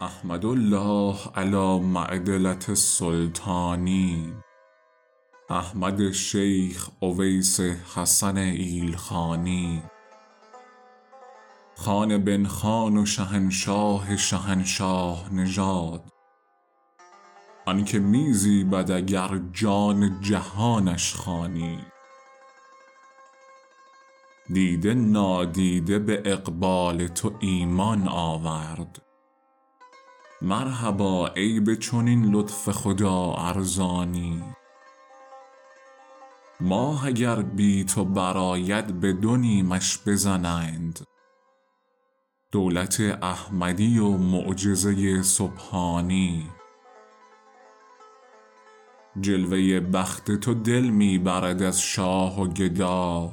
احمد الله علی معدلة السلطانی احمد شیخ اویس حسن ایلخانی. خان بن خان و شهنشاه شهنشاه نژاد. آنکه می زیبد اگر جان جهانش خوانی. دیده نادیده به اقبال تو ایمان آورد. مرحبا ای به چنین لطف خدا ارزانی. ماه اگر بی تو برآید به دو بزنند. دولت احمدی و معجزه سبحانی. جلوه بخت تو دل می برد از شاه و گدا.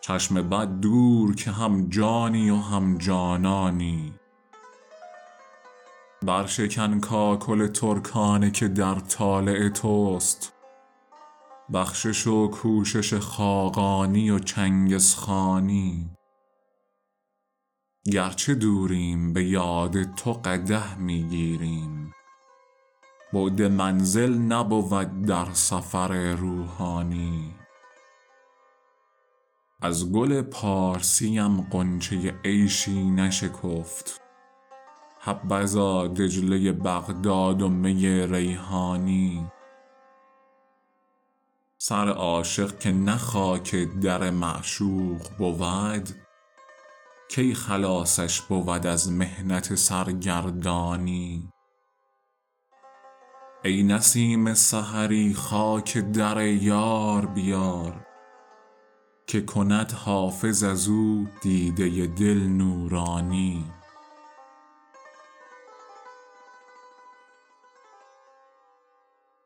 چشم بد دور که هم جانی و هم جانانی. برشکن کاکل ترکانه که در طالع توست. بخشش و کوشش خاقانی و چنگزخانی گرچه دوریم به یاد تو قدح می گیریم بعد منزل نبود در سفر روحانی. از گل پارسیم غنچه عیشی نشکفت. حبذا دجله بغداد و می ریحانی. سر عاشق که نه خاک در معشوق بود کی خلاصش بود از محنت سرگردانی. ای نسیم سحری خاک در یار بیار که کند حافظ ازو دیده دل نورانی.